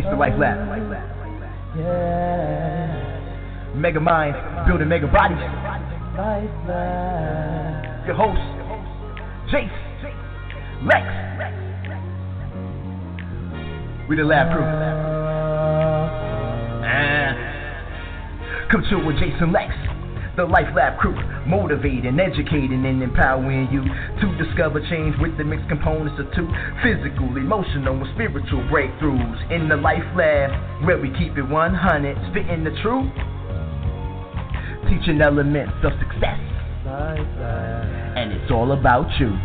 It's the Life Lab. Yeah. Mega Mind, building mega bodies. Life Lab. Your host, Jace, Lex. We the lab crew. Ah. Come chill with Jace and Lex. The Life Lab crew, motivating, educating, and empowering you to discover change with the mixed components of two physical, emotional, and spiritual breakthroughs. In the Life Lab, where we keep it 100, spitting the truth, teaching elements of success. And it's all about you.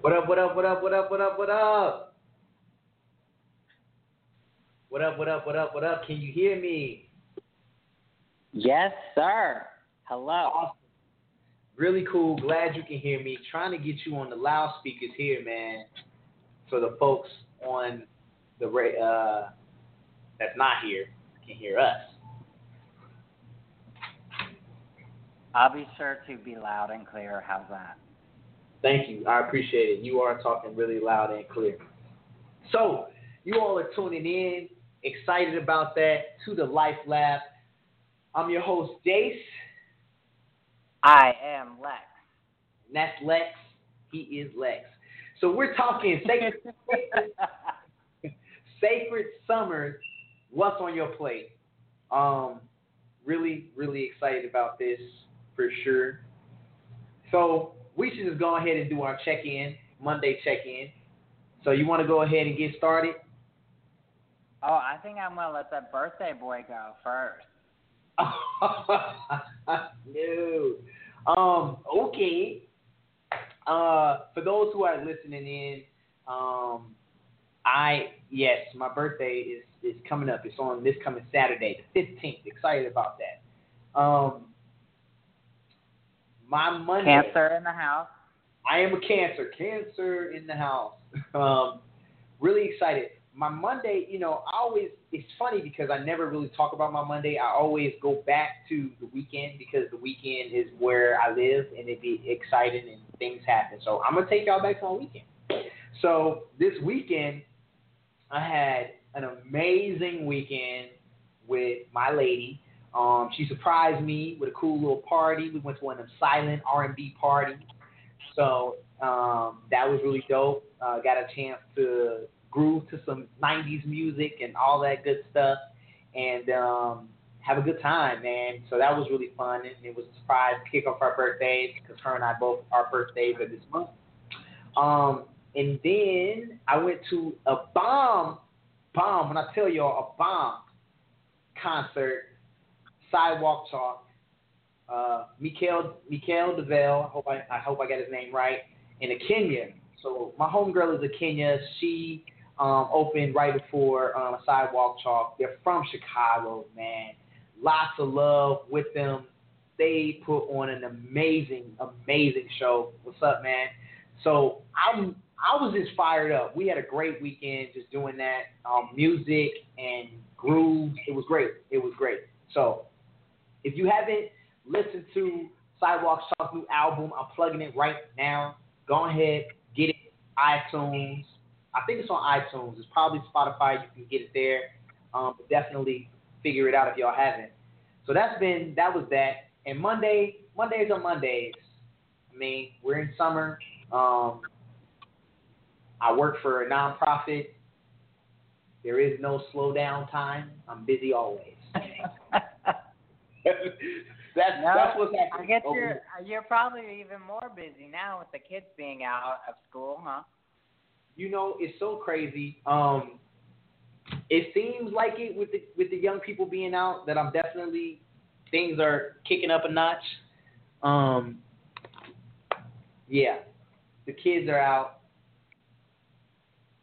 What up, what up, what up, what up, what up, what up? What up, what up, what up, what up? Can you hear me? Yes, sir. Hello. Awesome. Really cool. Glad you can hear me. Trying to get you on the loudspeakers here, man. So the folks on the uh, that's not here can hear us. I'll be sure to be loud and clear. How's that? Thank you. I appreciate it. You are talking really loud and clear. So, you all are tuning in, excited about that, to the Life Lab. I'm your host, Jace. I am Lex. And that's Lex. He is Lex. So, we're talking sacred, sacred summers. What's on your plate? Um, really, really excited about this for sure. So, we should just go ahead and do our check in, Monday check in. So you want to go ahead and get started? Oh, I think I'm gonna let that birthday boy go first. no. Um. Okay. Uh, for those who are listening in, um, I yes, my birthday is is coming up. It's on this coming Saturday, the fifteenth. Excited about that. Um, my Monday. Cancer in the house. I am a cancer. Cancer in the house. Um, really excited. My Monday, you know, I always it's funny because I never really talk about my Monday. I always go back to the weekend because the weekend is where I live and it be exciting and things happen. So I'm gonna take y'all back to my weekend. So this weekend I had an amazing weekend with my lady. Um, she surprised me with a cool little party. We went to one of them silent R&B parties. So um, that was really dope. Uh, got a chance to groove to some 90s music and all that good stuff and um, have a good time, man. So that was really fun. And it was a surprise kick off our birthdays because her and I both, our birthdays are this month. Um, and then I went to a bomb, bomb, when I tell y'all, a bomb concert, Sidewalk Chalk. Uh, Mikael Mikael DeVale, I hope I, I hope I got his name right, in Akenya. So my homegirl is Akenya. She um, opened right before um, Sidewalk Chalk. They're from Chicago, man. Lots of love with them. They put on an amazing, amazing show. What's up, man? So I'm I was just fired up. We had a great weekend just doing that. Um, music and grooves. It was great. It was great. So if you haven't listened to Sidewalk Chalk's new album, I'm plugging it right now. Go ahead, get it. iTunes. I think it's on iTunes. It's probably Spotify. You can get it there. Um, but definitely figure it out if y'all haven't. So that's been that was that. And Monday, Mondays are Mondays. I mean, we're in summer. Um, I work for a nonprofit. There is no slow down time. I'm busy always. that's No, that's what's happening. I guess you're you're probably even more busy now with the kids being out of school, huh? You know, it's so crazy. Um, it seems like it with the with the young people being out that I'm definitely things are kicking up a notch. Um, yeah, the kids are out.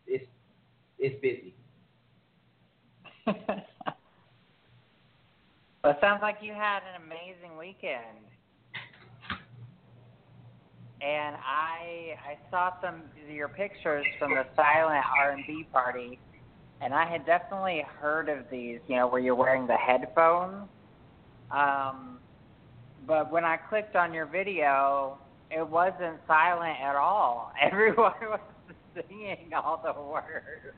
It's it's busy. well, it sounds like you had an amazing weekend. And I I saw some of your pictures from the silent R&B party, and I had definitely heard of these. You know, where you're wearing the headphones. Um, but when I clicked on your video, it wasn't silent at all. Everyone was singing all the words.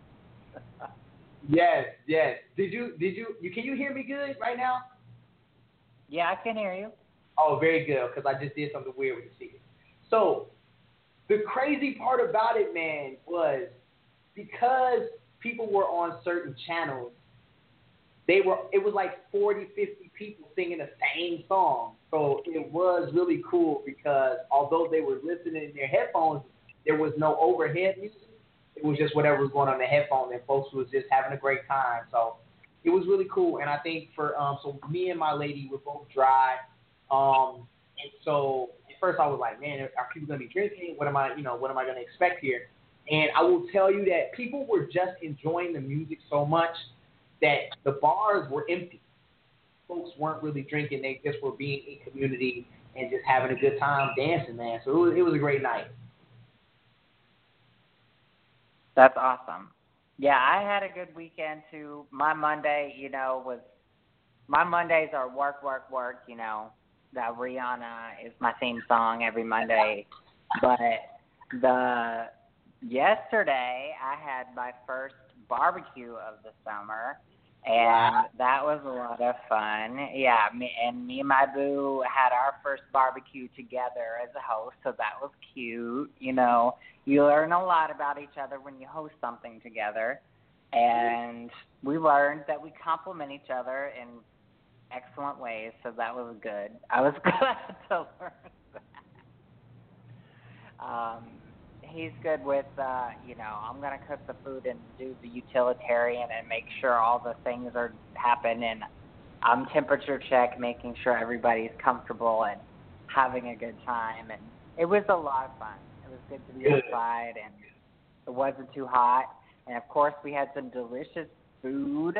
yes, yes. Did you did you you can you hear me good right now? Yeah, I can hear you. Oh, very good because I just did something weird with the speaker. So the crazy part about it, man, was because people were on certain channels, they were it was like 40, 50 people singing the same song. So it was really cool because although they were listening in their headphones, there was no overhead music. It was just whatever was going on in the headphones, and folks was just having a great time. So it was really cool. And I think for um, so me and my lady were both dry. Um, and so first I was like, man, are people gonna be drinking? What am I, you know, what am I gonna expect here? And I will tell you that people were just enjoying the music so much that the bars were empty. Folks weren't really drinking; they just were being in community and just having a good time dancing, man. So it was, it was a great night. That's awesome. Yeah, I had a good weekend too. My Monday, you know, was my Mondays are work, work, work. You know, that Rihanna is my theme song every Monday. But the yesterday I had my first barbecue of the summer, and that was a lot of fun. Yeah, me and me and my boo had our first barbecue together as a host, so that was cute. You know, you learn a lot about each other when you host something together, and we learned that we complement each other in excellent ways, so that was good. I was glad to learn that. Um, he's good with uh, you know, I'm gonna cook the food and do the utilitarian and make sure all the things are happen and I'm temperature check, making sure everybody's comfortable and having a good time and it was a lot of fun. It was good to be outside and it wasn't too hot. And of course we had some delicious food,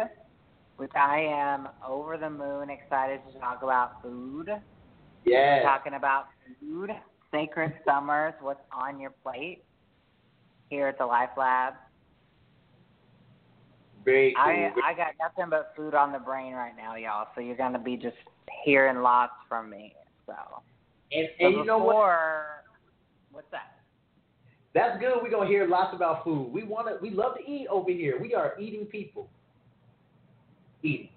which I am over the moon excited to talk about food. Yeah. Talking about food. Sacred Summers, what's on your plate here at the Life Lab? Very cool. I I got nothing but food on the brain right now, y'all. So you're gonna be just hearing lots from me. So. And, and so you know what? What's that? That's good. We're gonna hear lots about food. We want to. We love to eat over here. We are eating people. Eating.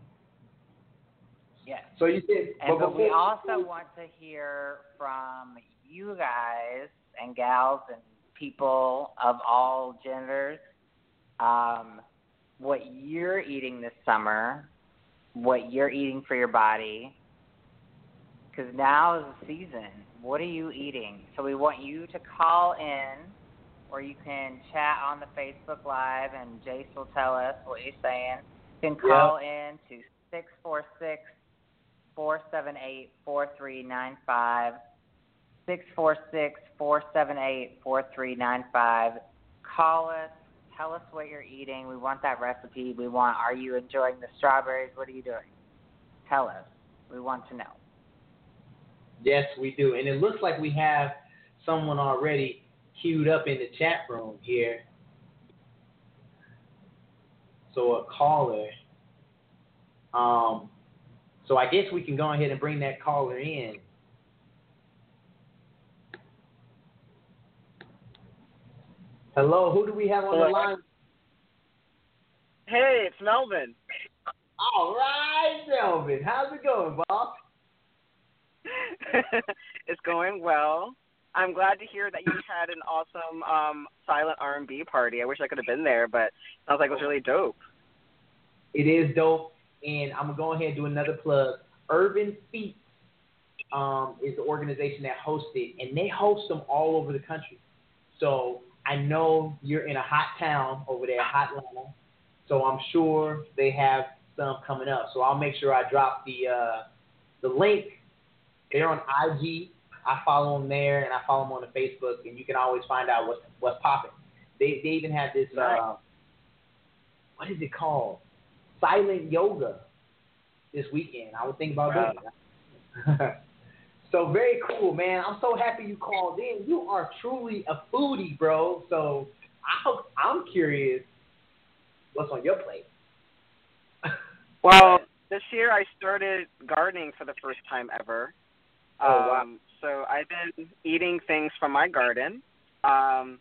Yes. So you said, And but but we also want to hear from you guys and gals and people of all genders um, what you're eating this summer, what you're eating for your body. Because now is the season. What are you eating? So we want you to call in, or you can chat on the Facebook Live, and Jace will tell us what you're saying. You can call in to six four six four seven eight four three nine five. Six four six four seven eight four three nine five. Call us. Tell us what you're eating. We want that recipe. We want. Are you enjoying the strawberries? What are you doing? Tell us. We want to know. Yes, we do. And it looks like we have someone already queued up in the chat room here. So a caller. Um, so I guess we can go ahead and bring that caller in. Hello, who do we have on the line? Hey, it's Melvin. All right, Melvin. How's it going, boss? it's going well. I'm glad to hear that you had an awesome um, silent R&B party. I wish I could have been there, but sounds like it was really dope. It is dope, and I'm gonna go ahead and do another plug. Urban Feet um, is the organization that hosts it, and they host them all over the country. So I know you're in a hot town over there, hot Atlanta. So I'm sure they have some coming up. So I'll make sure I drop the uh, the link, they're on IG. I follow them there, and I follow them on the Facebook, and you can always find out what's what's popping. They they even have this uh, what is it called? Silent yoga this weekend. I would think about Wow. doing it. so very cool, man. I'm so happy you called in. You are truly a foodie, bro. So I I'm curious, what's on your plate? Well, this year I started gardening for the first time ever. Oh, wow. Um, so I've been eating things from my garden. Um,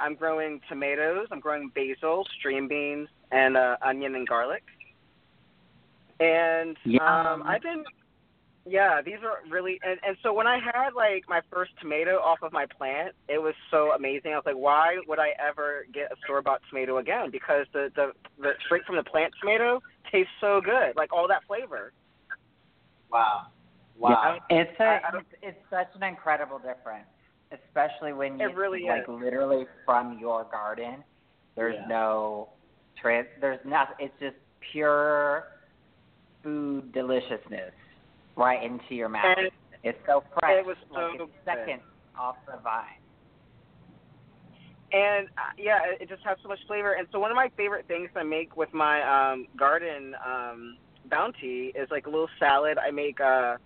I'm growing tomatoes. I'm growing basil, string beans, and uh, onion and garlic. And um, I've been, yeah, these are really. And, and so when I had like my first tomato off of my plant, it was so amazing. I was like, why would I ever get a store bought tomato again? Because the the the straight from the plant tomato tastes so good, like all that flavor. Wow. Wow. It's a I- I it's, it's such an incredible difference, especially when you It really like is. literally from your garden. There's Yeah. no trans. There's nothing. It's just pure food deliciousness right into your mouth. And it's so fresh. it was like so it's good. second off the vine. and uh, yeah, it- it just has so much flavor. And so one of my favorite things I make with my um garden um bounty is like a little salad. I make uh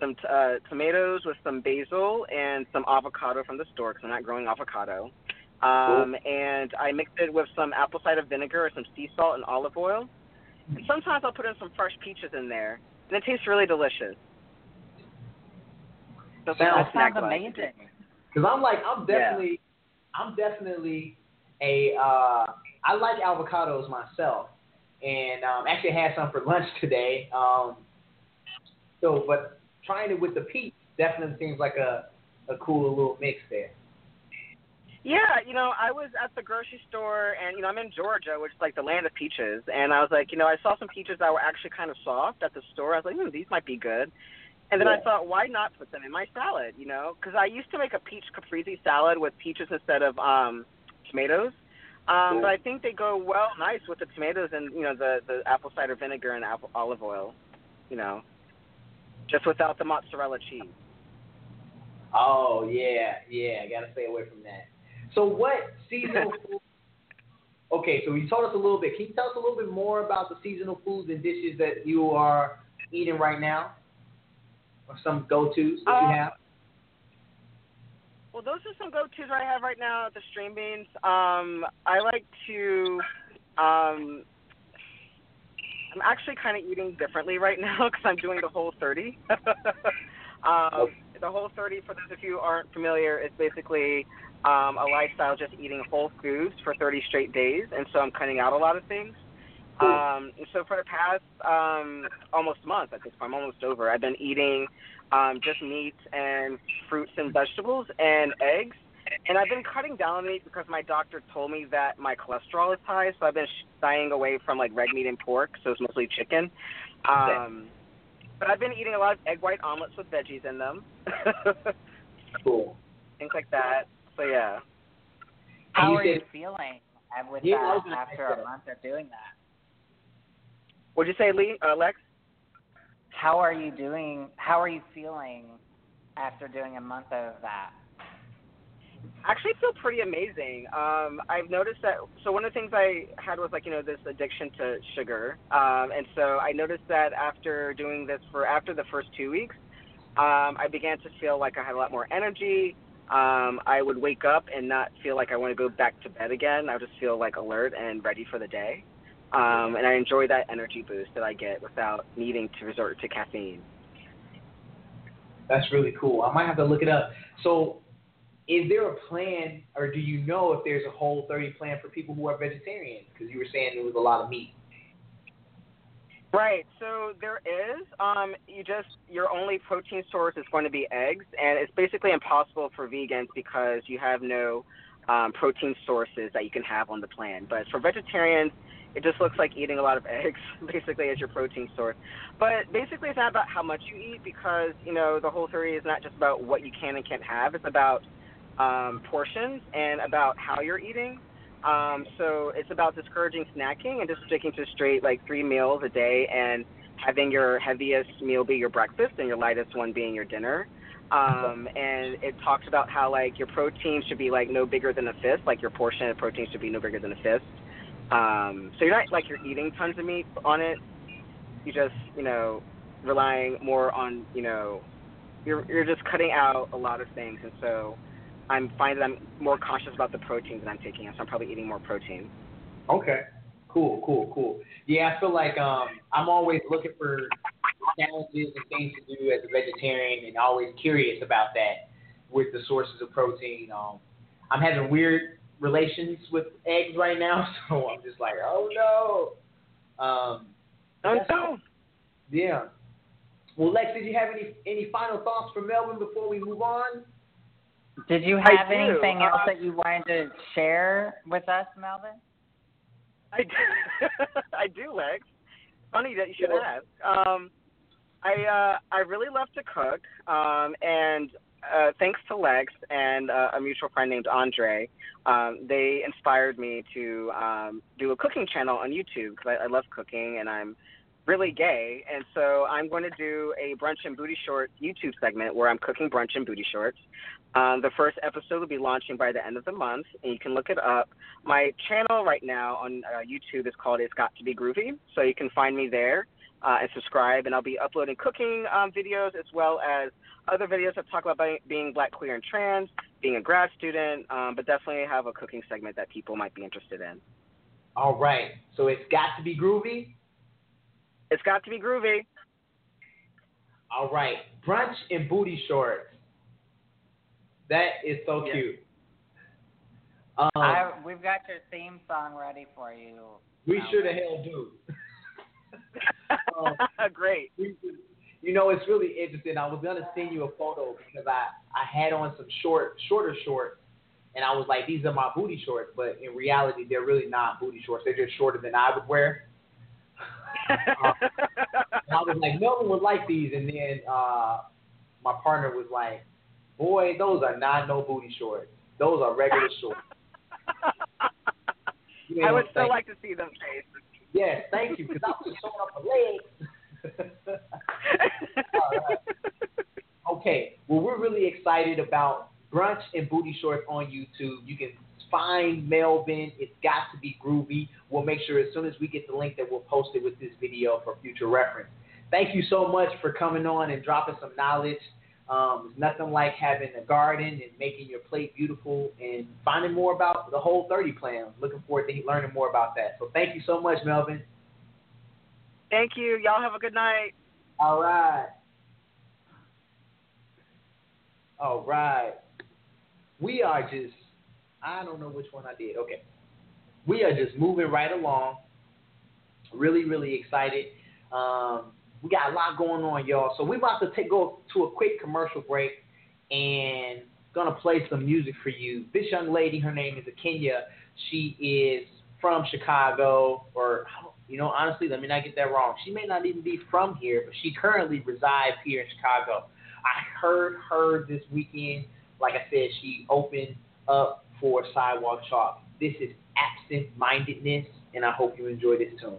some t- uh, tomatoes with some basil and some avocado from the store because I'm not growing avocado. Um, and I mix it with some apple cider vinegar or some sea salt and olive oil. And sometimes I'll put in some fresh peaches in there, and it tastes really delicious. So Sounds- That sounds amazing. Because I'm like, I'm Yeah. definitely, I'm definitely a, uh, I like avocados myself, and um, actually had some for lunch today. Um, so, but trying it with the peach definitely seems like a, a cool little mix there. Yeah, you know, I was at the grocery store, and you know, I'm in Georgia, which is like the land of peaches, and I was like, you know, I saw some peaches that were actually kind of soft at the store. I was like, hmm, these might be good. And then I thought, why not put them in my salad? You know, because I used to make a peach caprese salad with peaches instead of um tomatoes. Um. But I think they go well nice with the tomatoes and you know the the apple cider vinegar and apple olive oil. You know, just without the mozzarella cheese. Oh yeah, yeah, gotta stay away from that. So, what seasonal food? Okay, so you told us a little bit. Can you tell us a little bit more about the seasonal foods and dishes that you are eating right now, or some go-tos that Uh, you have? Well, those are some go-tos I have right now at the string beans. Um, I like to. Um, I'm actually kind of eating differently right now because I'm doing the Whole30. um, the Whole30, for those of you who aren't familiar, is basically um, a lifestyle just eating whole foods for 30 straight days, and so I'm cutting out a lot of things. Um, and so for the past um, almost month at this point, I'm almost over. I've been eating um, just meat and fruits and vegetables and eggs. And I've been cutting down on meat because my doctor told me that my cholesterol is high, so I've been shying away from like red meat and pork, so it's mostly chicken. Um, but I've been eating a lot of egg white omelets with veggies in them, Cool. things like that. So yeah. How you are you feeling uh, with Yeah, I was that after a month of doing that? What'd you say, Lee? Uh, Lex? How are you doing? How are you feeling after doing a month of that? Actually feel pretty amazing. Um, I've noticed that. So one of the things I had was like you know this addiction to sugar, um, and so I noticed that after doing this for after the first two weeks, um, I began to feel like I had a lot more energy. Um, I would wake up and not feel like I want to go back to bed again. I would just feel like alert and ready for the day. Um, and I enjoy that energy boost that I get without needing to resort to caffeine. That's really cool. I might have to look it up. So, is there a plan, or do you know if there's a Whole30 plan for people who are vegetarians? Because you were saying there was a lot of meat. Right. So there is. Um, you just your only protein source is going to be eggs, and it's basically impossible for vegans because you have no um, protein sources that you can have on the plan. But for vegetarians, it just looks like eating a lot of eggs, basically, as your protein source. But basically, it's not about how much you eat because you know the whole theory is not just about what you can and can't have. It's about um, portions and about how you're eating. Um, so it's about discouraging snacking and just sticking to straight like three meals a day and having your heaviest meal be your breakfast and your lightest one being your dinner. Um, and it talks about how like your protein should be like no bigger than a fist, like your portion of protein should be no bigger than a fist. Um, so you're not like you're eating tons of meat on it. You just you know relying more on you know you're you're just cutting out a lot of things, and so I'm finding I'm more cautious about the proteins that I'm taking, so I'm probably eating more protein. Okay. Cool, cool, cool. Yeah, I feel like um, I'm always looking for challenges and things to do as a vegetarian, and always curious about that with the sources of protein. Um, I'm having weird relations with eggs right now, so I'm just like, oh no. Um, oh no. Yeah. Well, Lex, did you have any any final thoughts for Melvin before we move on? Did you have anything uh, else that you wanted to share with us, Melvin? I do, I do, Lex. Funny that you should ask. Um, I uh, I really love to cook, um, and uh, thanks to Lex and uh, a mutual friend named Andre, um, they inspired me to um, do a cooking channel on YouTube because I, I love cooking and I'm really gay, and so I'm going to do a brunch and booty short YouTube segment where I'm cooking brunch and booty shorts. Um, the first episode will be launching by the end of the month, and you can look it up. My channel right now on uh, YouTube is called It's Got to Be Groovy, so you can find me there uh, and subscribe. And I'll be uploading cooking um, videos as well as other videos that talk about being black, queer, and trans, being a grad student, um, but definitely have a cooking segment that people might be interested in. All right, so it's got to be groovy. It's got to be groovy. All right, brunch and booty shorts. That is so yes. cute. Um, I, we've got your theme song ready for you. We should have hell do. um, Great. You know, it's really interesting. I was gonna send you a photo because I I had on some short, shorter shorts, and I was like, these are my booty shorts, but in reality, they're really not booty shorts. They're just shorter than I would wear. Uh, I was like, Melvin would like these, and then uh, my partner was like, Boy, those are not no booty shorts. Those are regular shorts. I would still like to see them, Jace. Yes, thank you, because I was showing up the legs. right. Okay, well, we're really excited about Brunch and Booty Shorts on YouTube. You can find Melvin. It's got to be groovy. We'll make sure as soon as we get the link that we'll post it with this video for future reference. Thank you so much for coming on and dropping some knowledge. Um, it's nothing like having a garden and making your plate beautiful and finding more about the Whole30 plan. Looking forward to learning more about that. So thank you so much, Melvin. Thank you. Y'all have a good night. All right. All right. We are just, I don't know which one I did. Okay. We are just moving right along. Really, really excited. Um, we got a lot going on, y'all. So we're about to take, go to a quick commercial break and gonna play some music for you. This young lady, her name is Kenya. She is from Chicago, or you know, honestly, let me not get that wrong. She may not even be from here, but she currently resides here in Chicago. I heard her this weekend. Like I said, she opened up for Sidewalk Chalk. This is absent mindedness, and I hope you enjoy this tune.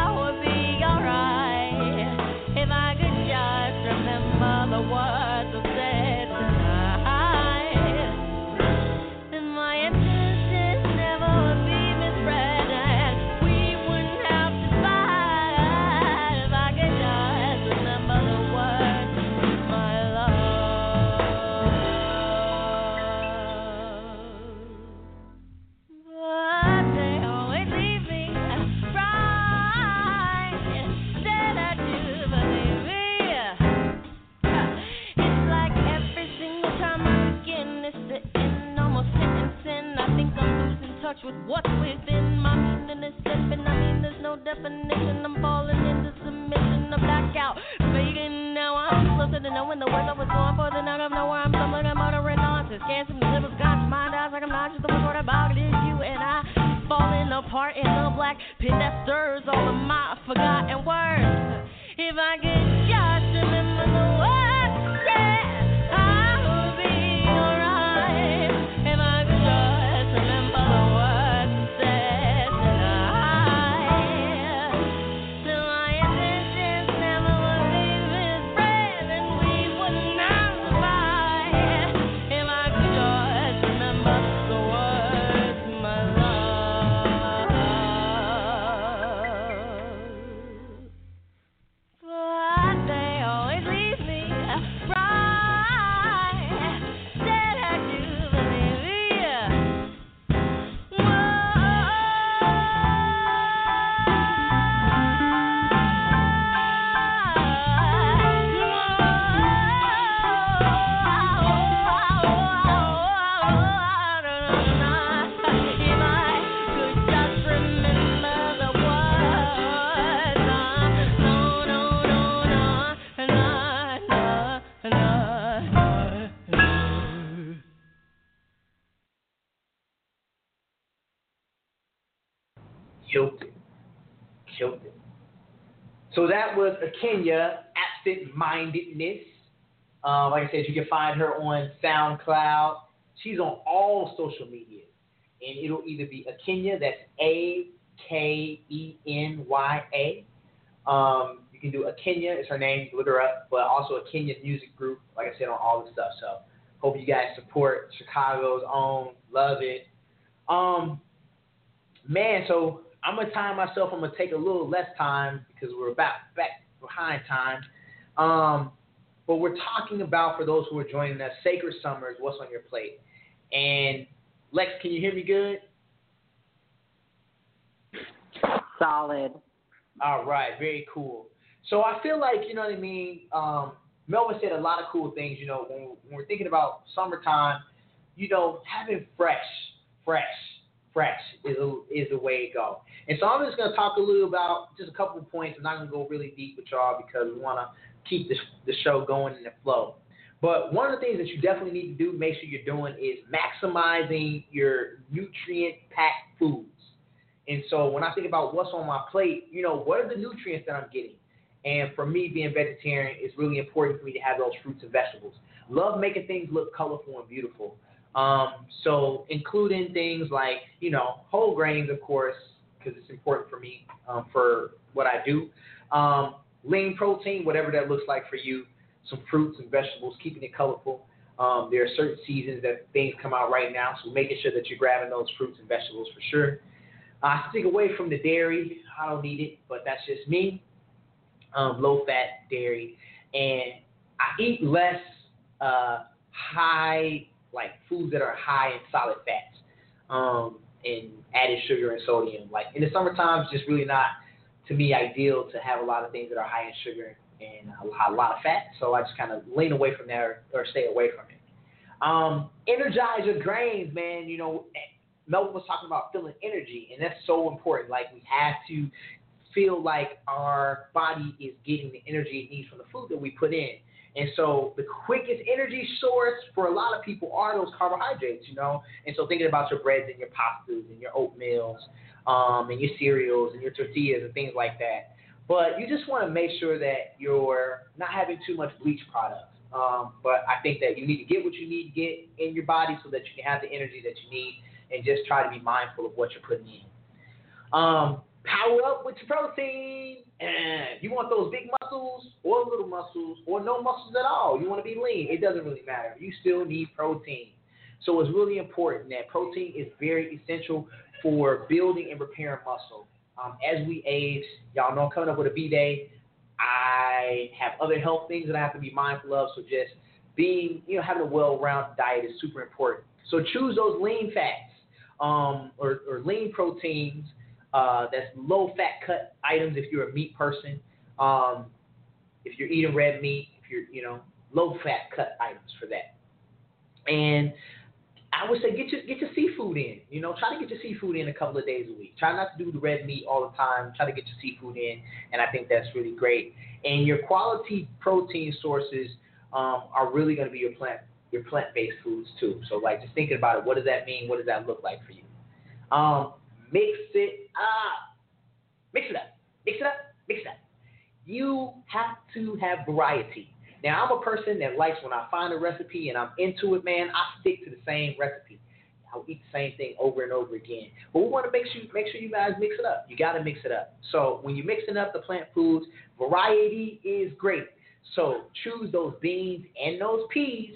alright. If I could just remember the other words touch with what's within. My meaning is slipping. I mean, there's no definition. I'm falling into submission. I'm back out, fading. Now I'm closer to knowing the words I was going for. Then out of nowhere, I'm stumbling and muttering nonsense. Can't seem to live with God's mind eyes like I'm not just the one about it. Is you and I falling apart in the black pit that stirs all of my forgotten words. If I could just remember the words So that was a Kenya absent mindedness. Um, like I said, you can find her on SoundCloud. She's on all social media. And it'll either be a Kenya, that's A K E N Y A. Um, you can do Akenya, it's her name, look her up, but also Akenya music group, like I said, on all the stuff. So hope you guys support Chicago's own. Love it. Um, man, so I'm gonna time myself. I'm gonna take a little less time because we're about back behind time. Um, but we're talking about for those who are joining us, Sacred Summers. What's on your plate? And Lex, can you hear me good? Solid. All right, very cool. So I feel like you know what I mean. Um, Melvin said a lot of cool things. You know, when, when we're thinking about summertime, you know, having fresh, fresh, fresh is a, is the way to go. And so I'm just gonna talk a little about just a couple of points. I'm not gonna go really deep with y'all because we want to keep the the show going in the flow. But one of the things that you definitely need to do, make sure you're doing, is maximizing your nutrient packed foods. And so when I think about what's on my plate, you know, what are the nutrients that I'm getting? And for me, being vegetarian, it's really important for me to have those fruits and vegetables. Love making things look colorful and beautiful. Um, so including things like, you know, whole grains, of course, because it's important for me um, for what I do. Um, lean protein, whatever that looks like for you. Some fruits and vegetables, keeping it colorful. Um, there are certain seasons that things come out right now, so making sure that you're grabbing those fruits and vegetables for sure. I stick away from the dairy. I don't need it, but that's just me. Um, low fat dairy, and I eat less uh, high like foods that are high in solid fats um, and added sugar and sodium. Like in the summertime, it's just really not to me ideal to have a lot of things that are high in sugar and a lot of fat. So I just kind of lean away from that or, or stay away from it. Um, your grains, man. You know, Melvin was talking about feeling energy, and that's so important. Like we have to feel like our body is getting the energy it needs from the food that we put in. And so the quickest energy source for a lot of people are those carbohydrates, you know. And so thinking about your breads and your pastas and your oatmeals, um, and your cereals and your tortillas and things like that. But you just want to make sure that you're not having too much bleach products. Um, but I think that you need to get what you need to get in your body so that you can have the energy that you need and just try to be mindful of what you're putting in. Um, power up with your protein. And you want those big muscles or little muscles or no muscles at all, you want to be lean, it doesn't really matter. You still need protein. So it's really important that protein is very essential for building and repairing muscle. Um, as we age, y'all know I'm coming up with a B day. I have other health things that I have to be mindful of. So just being, you know, having a well-rounded diet is super important. So choose those lean fats um, or, or lean proteins. Uh, that's low-fat cut items if you're a meat person. Um, if you're eating red meat, if you're, you know, low-fat cut items for that. And I would say get your get your seafood in. You know, try to get your seafood in a couple of days a week. Try not to do the red meat all the time. Try to get your seafood in, and I think that's really great. And your quality protein sources um, are really going to be your plant your plant based foods too. So like just thinking about it, what does that mean? What does that look like for you? Um, mix it up. Mix it up. Mix it up. Mix it up. You have to have variety. Now, I'm a person that likes when I find a recipe and I'm into it, man, I stick to the same recipe. I'll eat the same thing over and over again. But we want to make sure make sure you guys mix it up. You got to mix it up. So when you're mixing up the plant foods, variety is great. So choose those beans and those peas,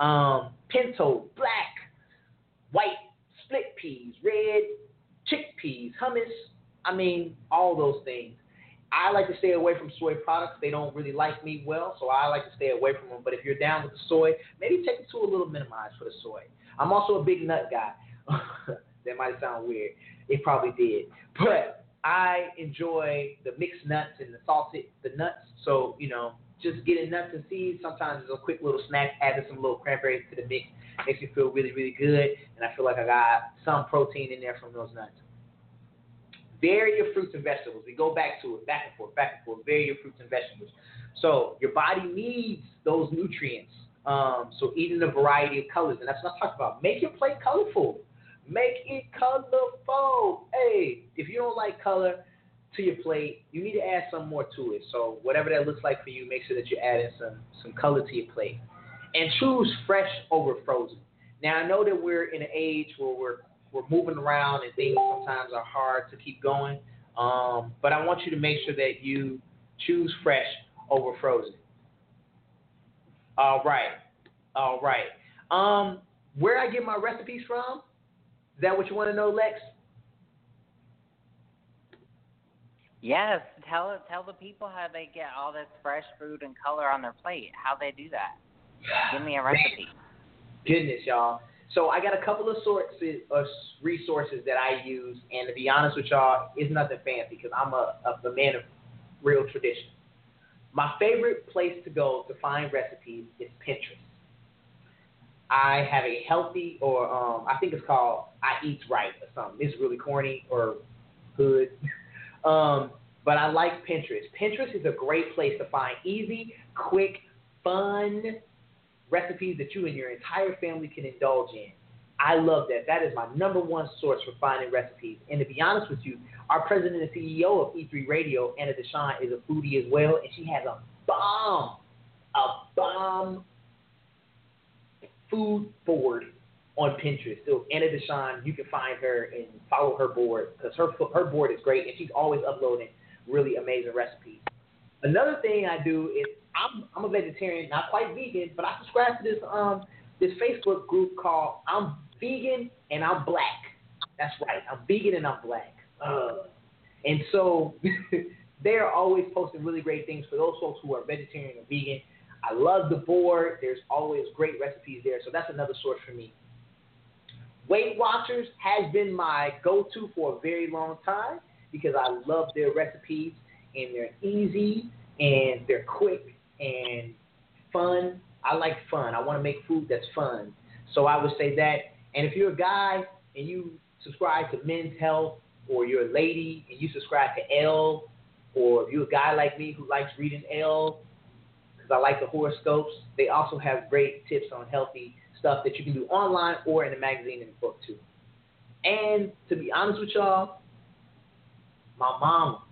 um, pinto, black, white, split peas, red, chickpeas, hummus. I mean, all those things. I like to stay away from soy products. They don't really like me well, so I like to stay away from them. But if you're down with the soy, maybe take it to a little minimized for the soy. I'm also a big nut guy. that might sound weird. It probably did. But I enjoy the mixed nuts and the salted the nuts. So, you know, just getting nuts and seeds, sometimes it's a quick little snack, adding some little cranberries to the mix makes me feel really, really good. And I feel like I got some protein in there from those nuts. Vary your fruits and vegetables. We go back to it, back and forth, back and forth. Vary your fruits and vegetables. So your body needs those nutrients. Um, so eating a variety of colors, and that's what I talked about. Make your plate colorful. Make it colorful. Hey, if you don't like color to your plate, you need to add some more to it. So whatever that looks like for you, make sure that you're adding some some color to your plate. And choose fresh over frozen. Now I know that we're in an age where we're we're moving around and things sometimes are hard to keep going. Um, but I want you to make sure that you choose fresh over frozen. All right. All right. Um, where I get my recipes from? Is that what you want to know, Lex? Yes, tell tell the people how they get all this fresh food and color on their plate. How they do that. Give me a recipe. Goodness, y'all. So I got a couple of sorts of resources that I use, and to be honest with y'all, it's nothing fancy because I'm a, a, a man of real tradition. My favorite place to go to find recipes is Pinterest. I have a healthy, or um, I think it's called I Eat Right or something. It's really corny or hood. um, but I like Pinterest. Pinterest is a great place to find easy, quick, fun recipes that you and your entire family can indulge in. I love that. That is my number one source for finding recipes. And to be honest with you, our president and CEO of E3 Radio, Anna DeShawn, is a foodie as well, and she has a bomb, a bomb food board on Pinterest. So Anna DeShawn, you can find her and follow her board because her her board is great, and she's always uploading really amazing recipes. Another thing I do is I'm I'm a vegetarian, not quite vegan, but I subscribe to this um this Facebook group called I'm Vegan and I'm Black. That's right, I'm vegan and I'm black. Uh, and so they're always posting really great things for those folks who are vegetarian or vegan. I love the board. There's always great recipes there, so that's another source for me. Weight Watchers has been my go-to for a very long time because I love their recipes and they're easy and they're quick and fun. I like fun. I want to make food that's fun. So I would say that. And if you're a guy and you subscribe to Men's Health, or you're a lady and you subscribe to Elle, or if you're a guy like me who likes reading Elle, because I like the horoscopes, they also have great tips on healthy stuff that you can do online or in the magazine and book too. And to be honest with y'all, my mom,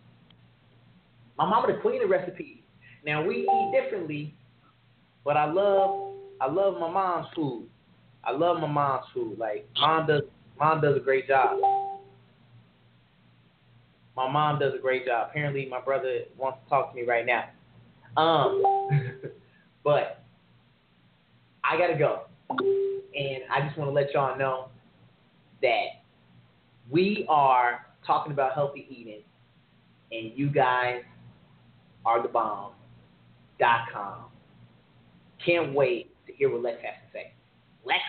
my mama the queen of recipes. Now we eat differently, but I love I love my mom's food. I love my mom's food. Like mom does mom does a great job. My mom does a great job. Apparently my brother wants to talk to me right now. Um but I gotta go. And I just want to let y'all know that we are talking about healthy eating and you guys are the bomb com. Can't wait to hear what Lex has to say. Lex,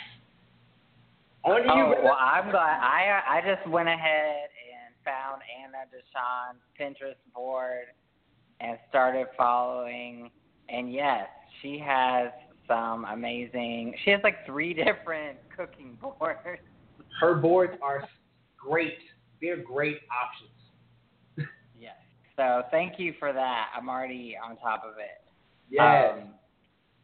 on to oh, you. Well, I'm glad. I I just went ahead and found Anna DeShawn's Pinterest board and started following. And yes, she has some amazing. She has like three different cooking boards. Her boards are great. They're great options. yes. So thank you for that. I'm already on top of it. Yes. Um,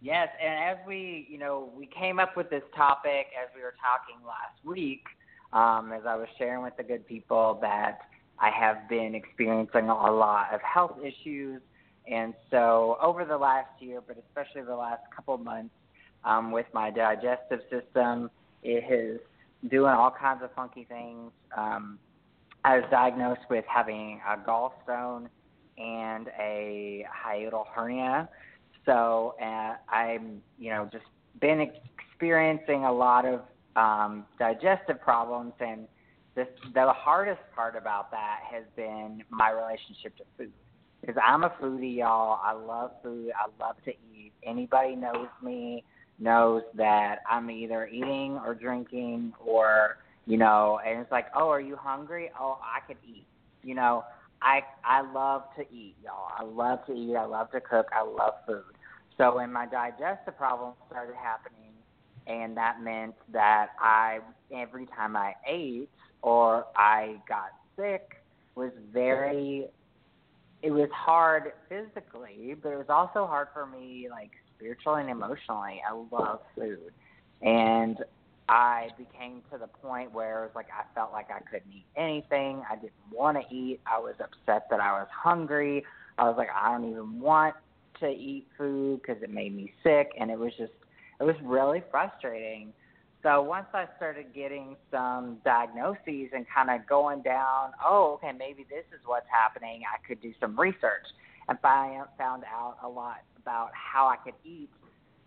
yes, and as we, you know, we came up with this topic as we were talking last week, um, as I was sharing with the good people that I have been experiencing a lot of health issues. And so over the last year, but especially the last couple months, um, with my digestive system, it is doing all kinds of funky things. Um, I was diagnosed with having a gallstone and a hiatal hernia. So uh, I'm, you know, just been experiencing a lot of um, digestive problems, and this, the hardest part about that has been my relationship to food. Because I'm a foodie, y'all. I love food. I love to eat. Anybody knows me knows that I'm either eating or drinking or you know, and it's like, oh, are you hungry? Oh, I could eat. You know, I I love to eat, y'all. I love to eat. I love to cook. I love food. So when my digestive problems started happening, and that meant that I every time I ate or I got sick was very it was hard physically, but it was also hard for me like spiritually and emotionally. I love food. And I became to the point where it was like I felt like I couldn't eat anything. I didn't want to eat. I was upset that I was hungry. I was like, I don't even want to eat food because it made me sick, and it was just, it was really frustrating. So once I started getting some diagnoses and kind of going down, oh, okay, maybe this is what's happening. I could do some research, and I found out a lot about how I could eat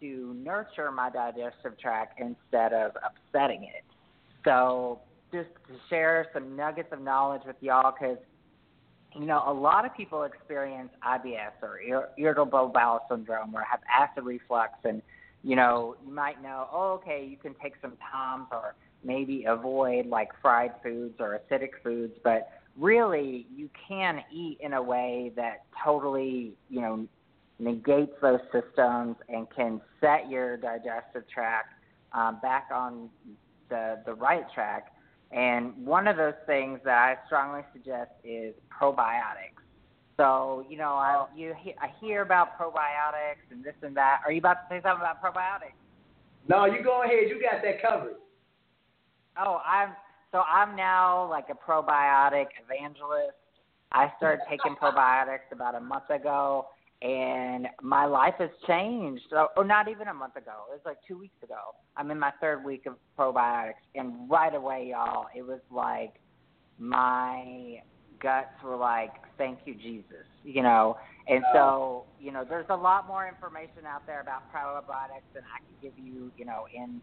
to nurture my digestive tract instead of upsetting it. So, just to share some nuggets of knowledge with y'all, because you know a lot of people experience IBS or irritable bowel syndrome or have acid reflux, and you know you might know, oh, okay, you can take some Tums or maybe avoid like fried foods or acidic foods, but really you can eat in a way that totally you know negates those systems and can set your digestive tract um, back on the the right track. And one of those things that I strongly suggest is probiotics. So you know, I you I hear about probiotics and this and that. Are you about to say something about probiotics? No, you go ahead. You got that covered. Oh, I'm so I'm now like a probiotic evangelist. I started taking probiotics about a month ago, and my life has changed. Or, or not even a month ago. It was like two weeks ago. I'm in my third week of probiotics, and right away, y'all, it was like my guts were like, "Thank you, Jesus," you know. And so, you know, there's a lot more information out there about probiotics than I can give you, you know, in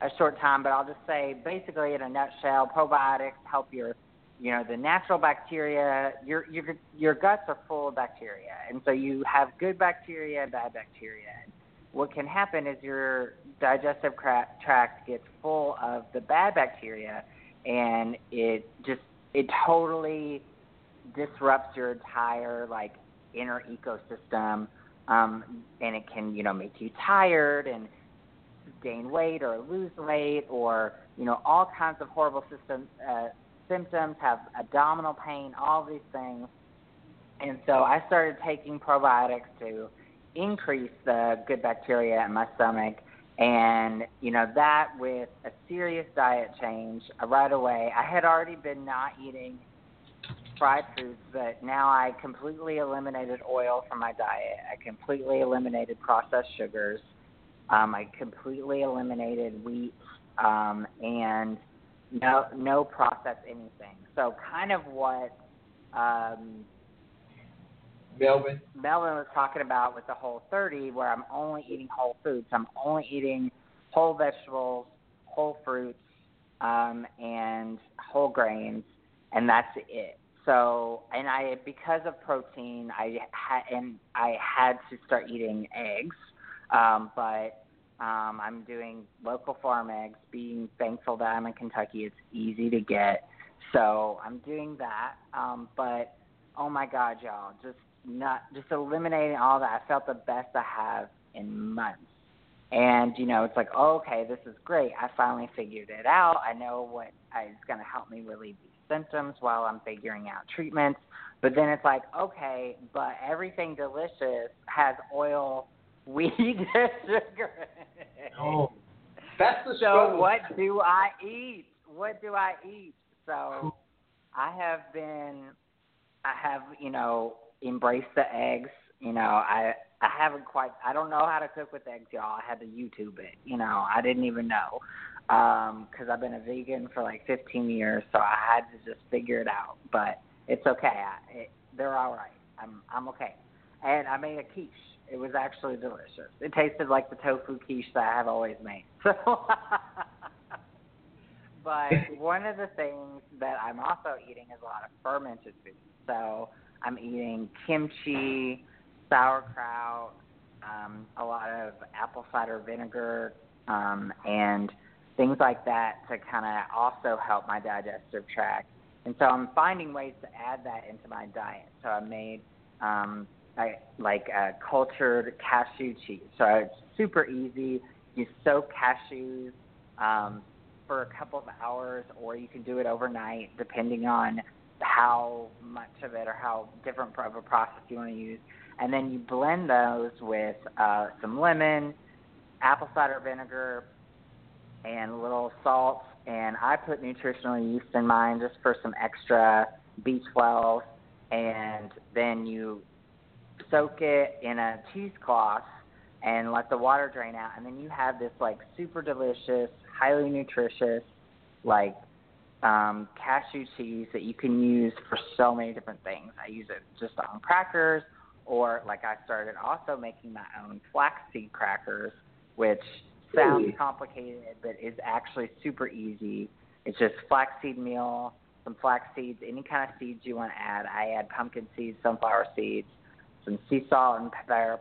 a short time. But I'll just say, basically, in a nutshell, probiotics help your you know the natural bacteria your your your guts are full of bacteria. And so you have good bacteria and bad bacteria. And what can happen is your digestive tract gets full of the bad bacteria and it just it totally disrupts your entire like inner ecosystem um and it can you know make you tired and gain weight or lose weight or you know all kinds of horrible systems uh, symptoms, have abdominal pain, all these things. And so I started taking probiotics to increase the good bacteria in my stomach. And, you know, that with a serious diet change uh, right away, I had already been not eating fried foods, but now I completely eliminated oil from my diet. I completely eliminated processed sugars. Um, I completely eliminated wheat um, and no no process anything. So kind of what um, Melvin Melvin was talking about with the Whole30, where I'm only eating whole foods. I'm only eating whole vegetables, whole fruits, um, and whole grains, and that's it. So, and I because of protein, I had and I had to start eating eggs, um, but um, I'm doing local farm eggs, being thankful that I'm in Kentucky. It's easy to get. So I'm doing that. Um, but oh my God, y'all, just not just eliminating all that. I felt the best I have in months. And you know, it's like, oh, okay, this is great. I finally figured it out. I know what is going to help me relieve these symptoms while I'm figuring out treatments. But then it's like, okay, but everything delicious has oil, weed, and sugar. Oh, that's the show so struggle. what do I eat? What do I eat? So I have been, I have, you know, embraced the eggs. You know, I I haven't quite. I don't know how to cook with eggs, y'all. I had to YouTube it. You know, I didn't even know um, because I've been a vegan for like 15 years, so I had to just figure it out. But it's okay. I, it, they're all right. I'm I'm okay. And I made a quiche. It was actually delicious. It tasted like the tofu quiche that I have always made. So. but one of the things that I'm also eating is a lot of fermented foods. So I'm eating kimchi, sauerkraut, um, a lot of apple cider vinegar, um, and things like that to kind of also help my digestive tract. And so I'm finding ways to add that into my diet. So I made um, I, like a cultured cashew cheese. So it's super easy. You soak cashews um, for a couple of hours, or you can do it overnight, depending on how much of it or how different of a process you want to use. And then you blend those with uh, some lemon, apple cider vinegar, and a little salt. And I put nutritional yeast in mine just for some extra B12. And then you soak it in a cheesecloth and let the water drain out. And then you have this like super delicious, highly nutritious, like um, cashew cheese that you can use for so many different things. I use it just on crackers, or like I started also making my own flaxseed crackers, which sounds complicated, but is actually super easy. It's just flaxseed meal, some flax seeds, any kind of seeds you want to add. I add pumpkin seeds, sunflower seeds, some sea salt and pepper.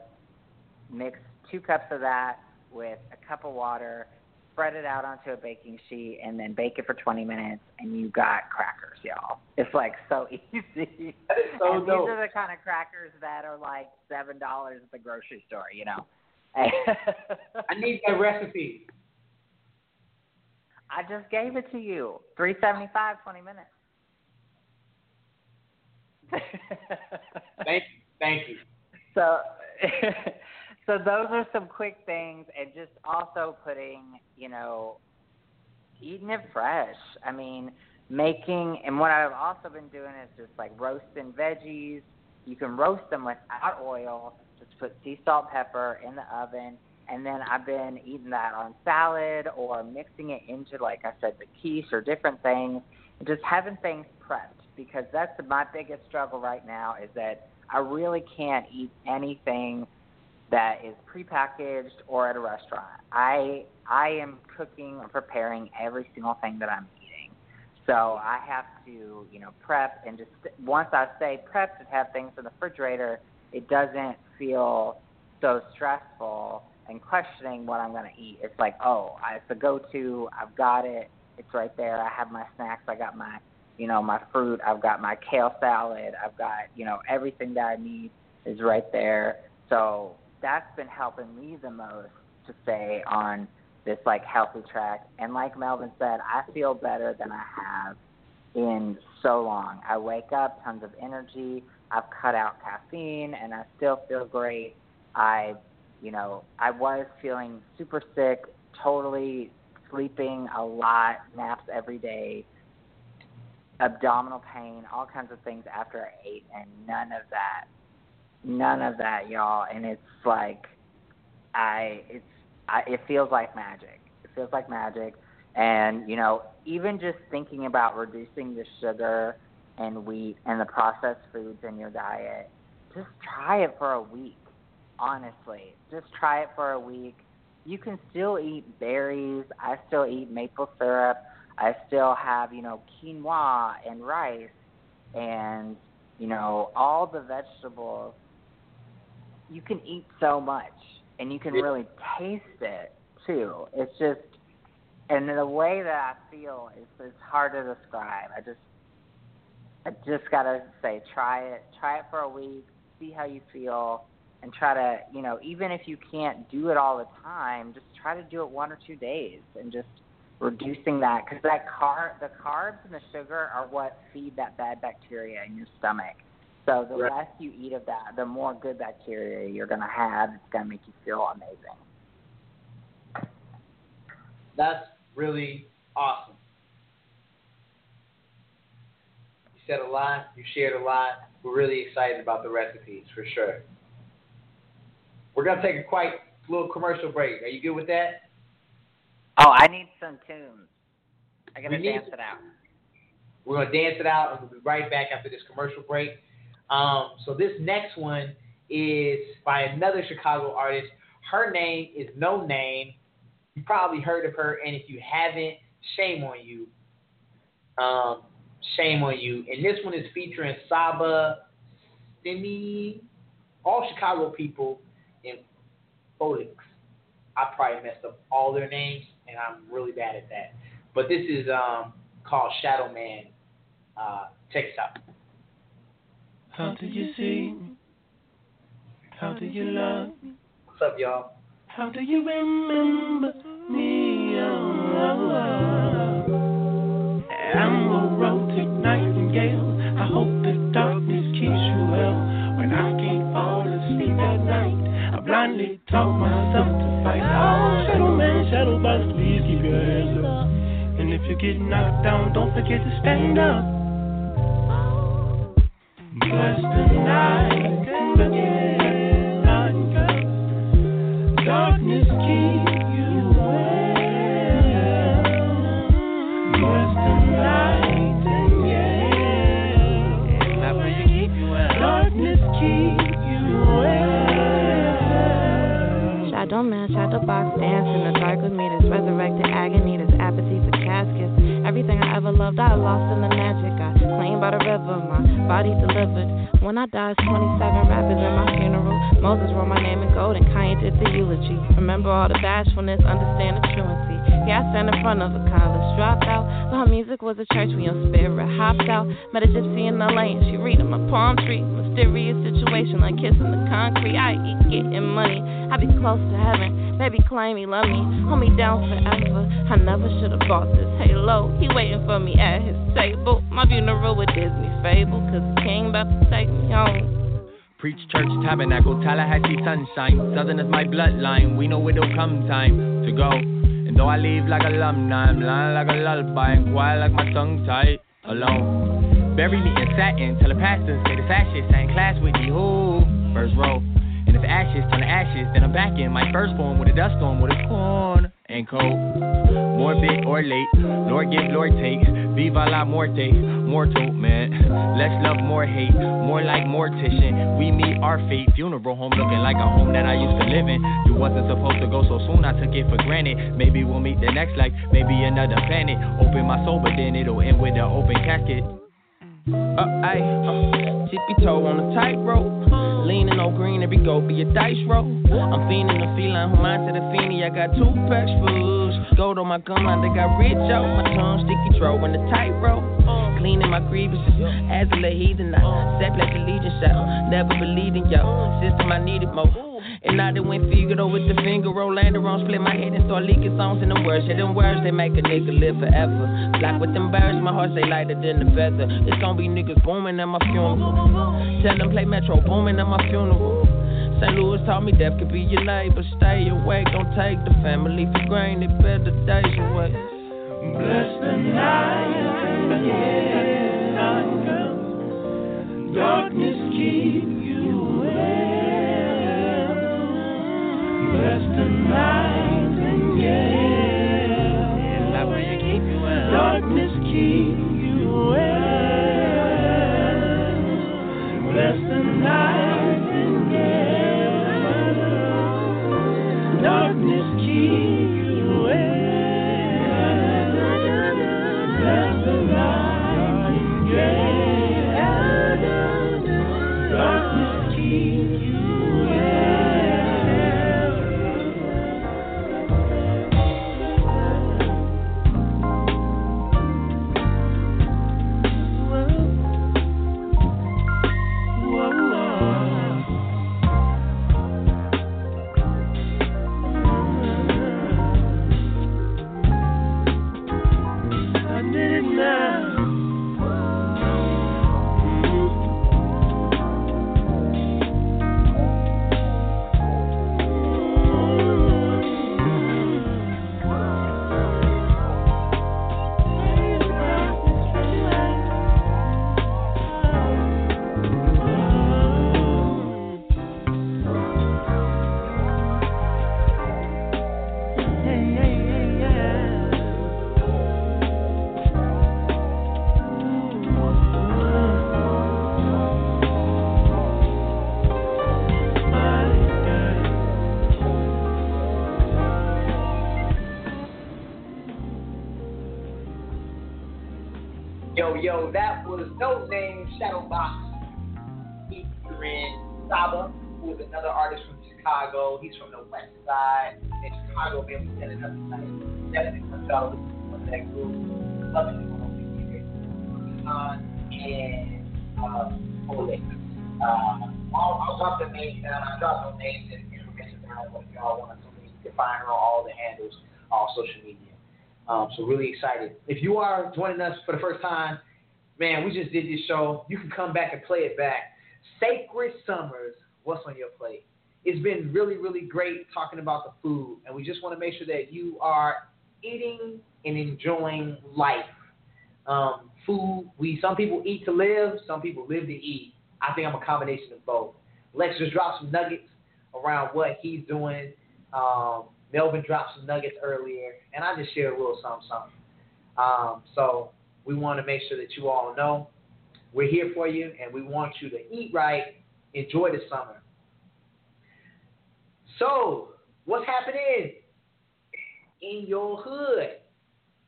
Mix two cups of that with a cup of water spread it out onto a baking sheet, and then bake it for 20 minutes, and you got crackers, y'all. It's like so easy. So and dope. these are the kind of crackers that are like seven dollars at the grocery store, you know. I need that recipe. I just gave it to you. Three seventy five, twenty minutes. Thank you. Thank you. So, so those are some quick things, and just also putting, you know, eating it fresh. I mean, making, and what I've also been doing is just like roasting veggies. You can roast them without oil. Just put sea salt, pepper in the oven, and then I've been eating that on salad or mixing it into, like I said, the quiche or different things. Just having things prepped because that's my biggest struggle right now is that I really can't eat anything that is prepackaged or at a restaurant. I I am cooking or preparing every single thing that I'm eating. So I have to, you know, prep and just once I say prep to have things in the refrigerator, it doesn't feel so stressful and questioning what I'm going to eat. It's like, oh, it's a go-to. I've got it. It's right there. I have my snacks. I got my, you know, my fruit. I've got my kale salad. I've got, you know, everything that I need is right there. So that's been helping me the most to stay on this like healthy track. And like Melvin said, I feel better than I have in so long. I wake up tons of energy. I've cut out caffeine and I still feel great. I, you know, I was feeling super sick, totally sleeping a lot, naps every day, abdominal pain, all kinds of things after I ate, and none of that, none of that, y'all. And it's like, I, it's, I, it feels like magic. It feels like magic. And you know, even just thinking about reducing the sugar and wheat and the processed foods in your diet, just try it for a week. Honestly, just try it for a week. You can still eat berries. I still eat maple syrup. I still have, you know, quinoa and rice and, you know, all the vegetables. You can eat so much and you can really taste it too. It's just and the way that I feel is it's hard to describe. I just I just gotta say, try it. Try it for a week. See how you feel, and try to, you know, even if you can't do it all the time, just try to do it one or two days and just reducing that because that car the carbs and the sugar are what feed that bad bacteria in your stomach. So the Right. less you eat of that, the more good bacteria you're gonna have. It's gonna make you feel amazing. That's really awesome. You said a lot. You shared a lot. We're really excited about the recipes for sure. We're gonna take a quite little commercial break. Are you good with that? Oh, I need some tunes. I gotta We need- dance it out. We're gonna dance it out, and we'll be right back after this commercial break. Um, so this next one is by another Chicago artist. Her name is Noname. You probably heard of her, and if you haven't, shame on you. Um, shame on you. And this one is featuring Saba, Smino, all Chicago people, and Phoelix. I probably messed up all their names, and I'm really bad at that. But this is um, called Shadow Man. Uh, out. How do you see? How do you love? What's up, y'all? How do you remember me? Oh, oh, oh. I'm a romantic nightingale. I hope the darkness keeps you well. When I can't fall asleep at night, I blindly talk myself boss, please keep your hands up. And if you get knocked down, don't forget to stand up. Bless the night darkness keep Shadow man, shadow box, dance in the dark with me. This resurrected agony, this apathy for caskets. Everything I ever loved, I lost in the magic. I claimed by the river, my body delivered. When I died, 27 rappers in my funeral. Moses wrote my name in gold and Kanye did the eulogy. Remember all the bashfulness, understand the truancy. Yeah, I stand in front of a college dropout. But her music was a church when your spirit hopped out. Met a gypsy in LA and she reading my palm tree. Mysterious situation like kissing the concrete. I eat getting money. I be close to heaven. Baby claim he love me. Hold me down forever. I never should have bought this halo. He waiting for me at his table. My funeral with Disney fable. Cause the king about to take me home. Preach church, tabernacle, Tallahassee sunshine. Southern is my bloodline. We know it'll come time to go. And though I leave like alumni, I'm lying like a lullaby and quiet like my tongue tied alone. Bury me in satin, tell the pastor, say the fascist, I class with you. Who? First row. And if ashes turn to ashes, then I'm back in my first form with a dust storm with a corn and cold. Morbid or late, Lord give, Lord take. Viva la muerte, mortal man. Less love, more hate, more like mortician. We meet our fate. Funeral home looking like a home that I used to live in. You wasn't supposed to go so soon, I took it for granted. Maybe we'll meet the next life, maybe another planet. Open my soul, but then it'll end with an open casket. Uh, ayy, uh, tippy toe on a tightrope. Leaning on green, every go be a dice roll. I'm fiending the feline, mine to the fiendy. I got two packs fools. Gold on my gun line, they got rich out. My tongue sticky throw in the tightrope. Cleaning my grievances, as a heathen. I sat like a legion shot. Never believed in y'all. System, I needed more. And I done went Figaro with the finger roll, landed wrong, split my head and start leaking songs in them words. Yeah, them words, they make a nigga live forever. Like with them birds, my heart say lighter than the feather. It's gonna be niggas booming at my funeral. Tell them play Metro Boomin at my funeral. St. Louis taught me death could be your neighbor. Stay awake, don't take the family for granted. Better days away. Bless the night again, darkness keep Darkness keep Uh, I'll, I'll drop the names down. I'll drop the names and information. But if y'all want to, you can find her on all the handles, all social media. Um, so really excited. If you are joining us for the first time, man, we just did this show. You can come back and play it back. Sacred Summers, what's on your plate? It's been really, really great talking about the food, and we just want to make sure that you are eating and enjoying life. Um, food, we some people eat to live, some people live to eat. I think I'm a combination of both. Lex just dropped some nuggets around what he's doing. Um, Melvin dropped some nuggets earlier, and I just shared a little something, something. Um, so we want to make sure that you all know we're here for you, and we want you to eat right, enjoy the summer. So, what's happening in your hood?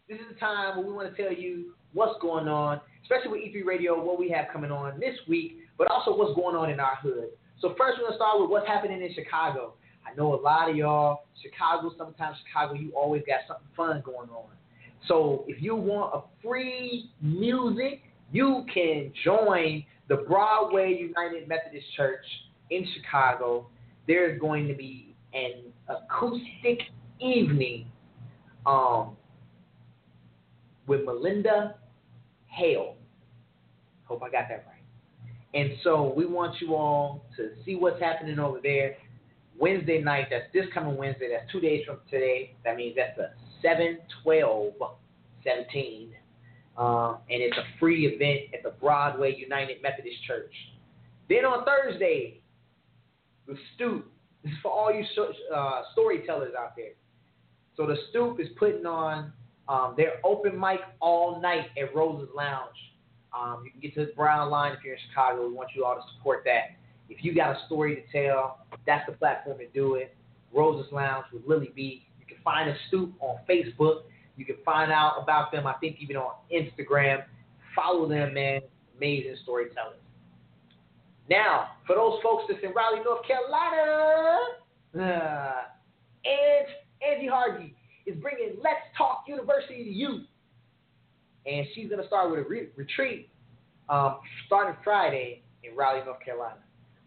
This is the time where we want to tell you what's going on, especially with E3 Radio, what we have coming on this week, but also what's going on in our hood. So first, we're gonna start with what's happening in Chicago. I know a lot of y'all, Chicago, sometimes Chicago, you always got something fun going on. So if you want a free music, you can join the Broadway United Methodist Church in Chicago. There's going to be an acoustic evening um, with Melinda Hale. Hope I got that right. And so we want you all to see what's happening over there. Wednesday night, that's this coming Wednesday, that's two days from today. That means that's the 7 12 17. Uh, and it's a free event at the Broadway United Methodist Church. Then on Thursday, the Stoop. This is for all you uh, storytellers out there. So the Stoop is putting on um, their open mic all night at Rose's Lounge. Um, you can get to the Brown Line if you're in Chicago. We want you all to support that. If you got a story to tell, that's the platform to do it. Rose's Lounge with Lily B. You can find a stoop on Facebook. You can find out about them, I think, even on Instagram. Follow them, man. Amazing storytellers. Now, for those folks that's in Raleigh, North Carolina, uh, and Angie Harvey is bringing Let's Talk University to you. And she's going to start with a re- retreat um, starting Friday in Raleigh, North Carolina.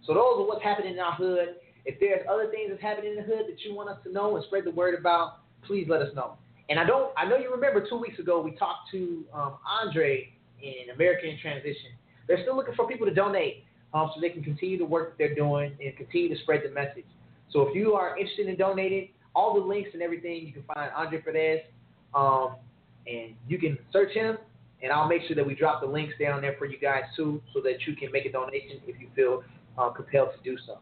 So those are what's happening in our hood. If there's other things that's happening in the hood that you want us to know and spread the word about, please let us know. And I don't, I know you remember two weeks ago we talked to um, Andre in American Transition. They're still looking for people to donate um, so they can continue the work that they're doing and continue to spread the message. So if you are interested in donating, all the links and everything you can find Andre Perez, um, and you can search him. And I'll make sure that we drop the links down there for you guys too, so that you can make a donation if you feel uh, compelled to do so.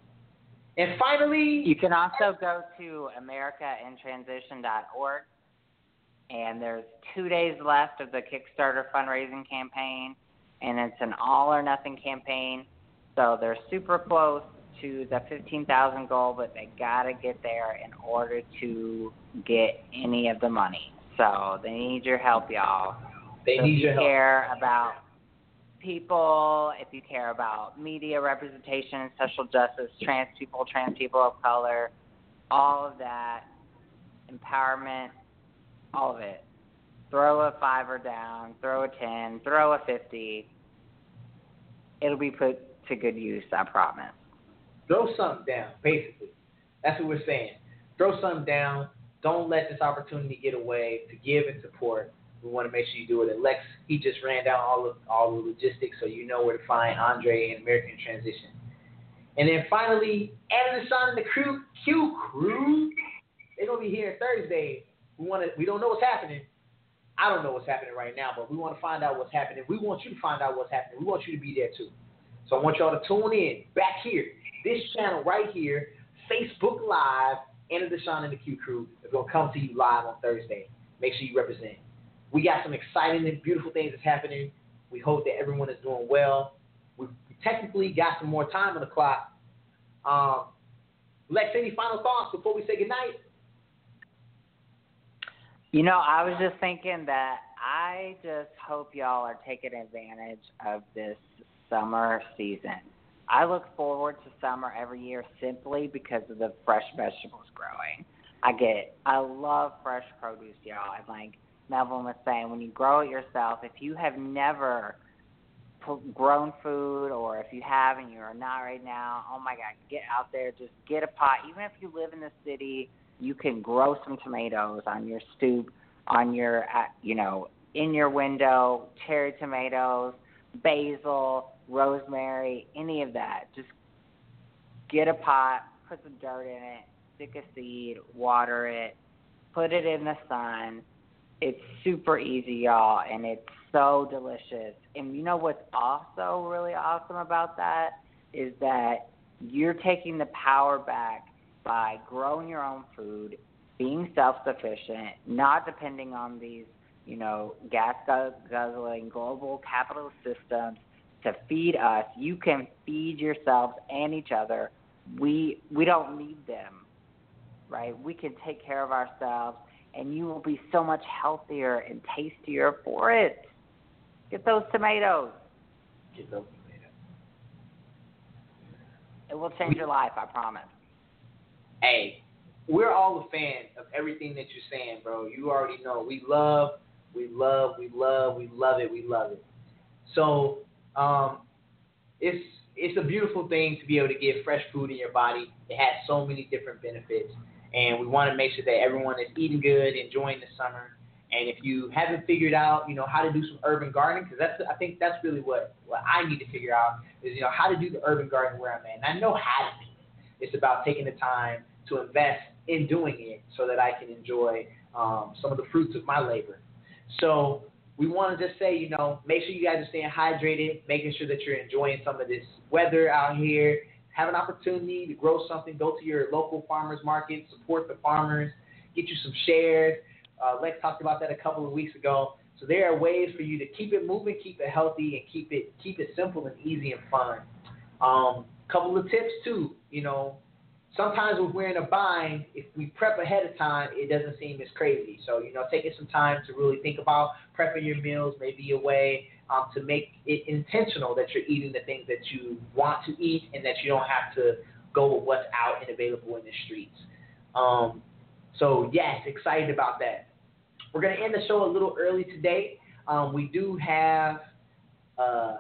And finally, you can also go to americaintransition.org, and there's two days left of the Kickstarter fundraising campaign, and it's an all or nothing campaign. So they're super close to the 15,000 goal, but they got to get there in order to get any of the money. So they need your help, y'all. They so need if you your help. care about people, if you care about media representation, social justice, trans people, trans people of color, all of that, empowerment, all of it. Throw a fiver down, throw a 10, throw a 50. It'll be put to good use, I promise. Throw something down, basically. That's what we're saying. Throw something down. Don't let this opportunity get away to give and support. We want to make sure you do it. And Lex, he just ran down all of all the logistics, so you know where to find Andre and American Transition. And then finally, Anna DeShawn and the crew, Q crew, they're gonna be here Thursday. We want to. We don't know what's happening. I don't know what's happening right now, but we want to find out what's happening. We want you to find out what's happening. We want you to be there too. So I want y'all to tune in back here, this channel right here, Facebook Live, and the DeShawn and the Q Crew is gonna come to you live on Thursday. Make sure you represent. We got some exciting and beautiful things that's happening. We hope that everyone is doing well. We technically got some more time on the clock. Um, Lex, any final thoughts before we say goodnight? You know, I was just thinking that I just hope y'all are taking advantage of this summer season. I look forward to summer every year simply because of the fresh vegetables growing. I get, I love fresh produce, y'all. And like Melvin was saying, when you grow it yourself, if you have never grown food, or if you have and you are not right now, oh my God, get out there, just get a pot. Even if you live in the city, you can grow some tomatoes on your stoop, on your, uh, you know, in your window, cherry tomatoes, basil, rosemary, any of that. Just get a pot, put some dirt in it, stick a seed, water it, put it in the sun. It's super easy, y'all, and it's so delicious. And you know what's also really awesome about that is that you're taking the power back by growing your own food, being self sufficient, not depending on these, you know, gas guzzling global capitalist systems to feed us. You can feed yourselves and each other. We we don't need them. Right? We can take care of ourselves and you will be so much healthier and tastier for it. Get those tomatoes. Get those tomatoes. It will change your life, I promise. Hey, we're all a fan of everything that you're saying, bro. You already know. We love, we love, we love, we love it, we love it. So, um, it's it's a beautiful thing to be able to get fresh food in your body. It has so many different benefits, and we want to make sure that everyone is eating good, enjoying the summer. And if you haven't figured out, you know, how to do some urban gardening, because that's I think that's really what what I need to figure out is you know how to do the urban gardening where I'm at. And I know how to do it. It's about taking the time to invest in doing it so that I can enjoy um, some of the fruits of my labor. So we want to just say, you know, make sure you guys are staying hydrated, making sure that you're enjoying some of this weather out here. Have an opportunity to grow something. Go to your local farmers market, support the farmers, get you some shares. Uh, Lex talked about that a couple of weeks ago. So there are ways for you to keep it moving, keep it healthy, and keep it keep it simple and easy and fun. Um, couple of tips too. You know, sometimes when we're in a bind, if we prep ahead of time, it doesn't seem as crazy. So, you know, taking some time to really think about prepping your meals may be a way um, to make it intentional that you're eating the things that you want to eat and that you don't have to go with what's out and available in the streets. Um, so, yes, excited about that. We're going to end the show a little early today. Um, we do have uh,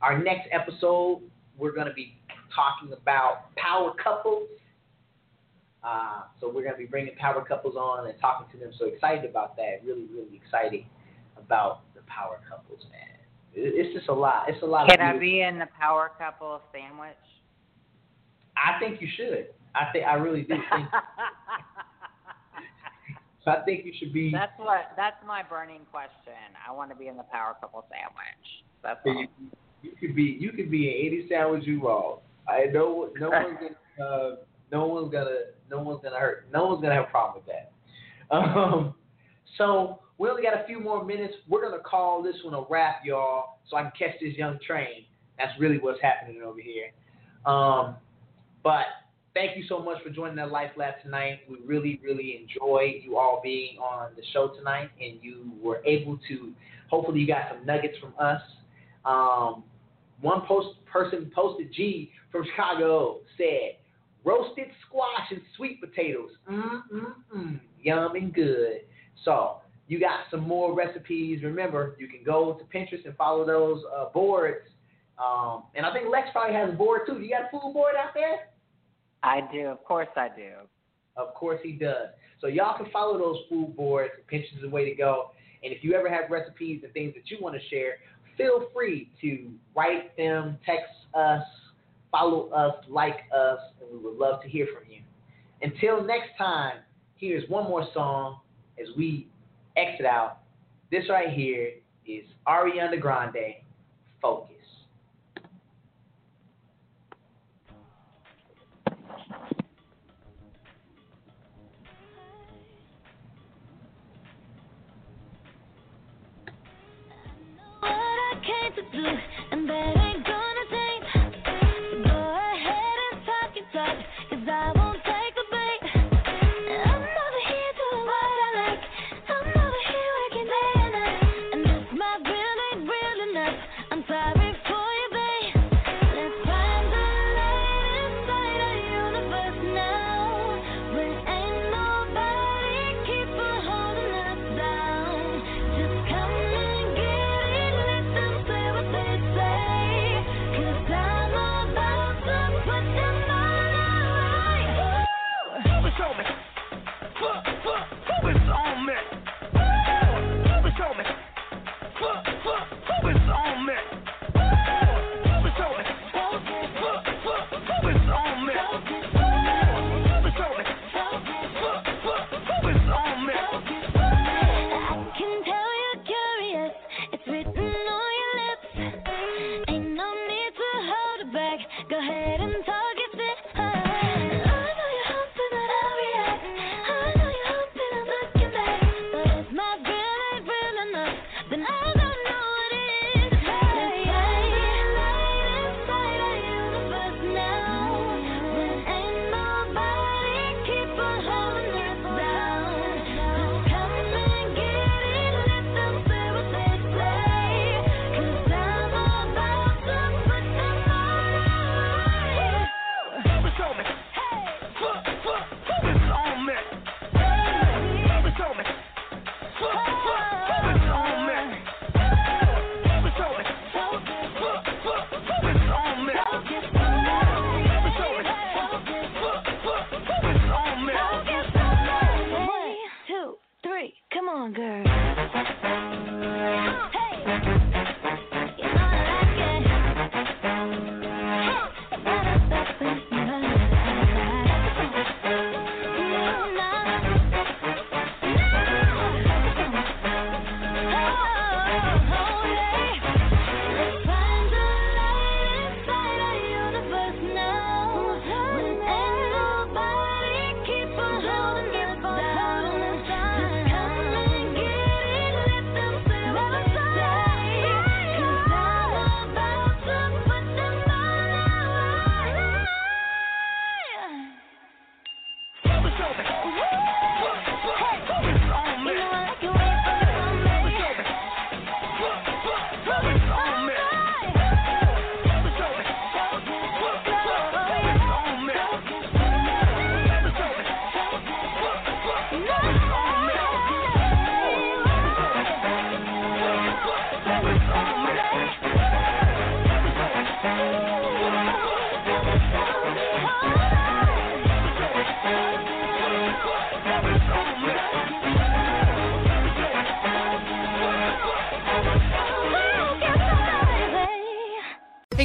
our next episode. We're going to be talking about power couples uh, so we're going to be bringing power couples on and talking to them. So excited about that. Really, really excited about the power couples, man. It's just a lot. It's a lot. Can I be in the power couple sandwich? I think you should. I think I really do think. so I think you should be. That's what. That's my burning question. I want to be in the power couple sandwich. That's all. You, you could be. You could be an eighty sandwich. You all. I know. No one's gonna. Uh, no one's gonna. No one's gonna hurt. No one's gonna have a problem with that. Um, so we only got a few more minutes. We're gonna call this one a wrap, y'all, so I can catch this young train. That's really what's happening over here. Um, but thank you so much for joining the Life Lab tonight. We really, really enjoy you all being on the show tonight, and you were able to. Hopefully, you got some nuggets from us. Um, one post person posted G from Chicago said, roasted squash and sweet potatoes. Mm mm mm, yum and good. So you got some more recipes. Remember, you can go to Pinterest and follow those uh, boards. Um, and I think Lex probably has a board too. You got a food board out there? I do. Of course, I do. Of course, he does. So y'all can follow those food boards. Pinterest is the way to go. And if you ever have recipes and things that you want to share, feel free to write them, text us, follow us, like us, and we would love to hear from you. Until next time, here's one more song as we exit out. This right here is Ariana Grande, Focus. and that on, girl.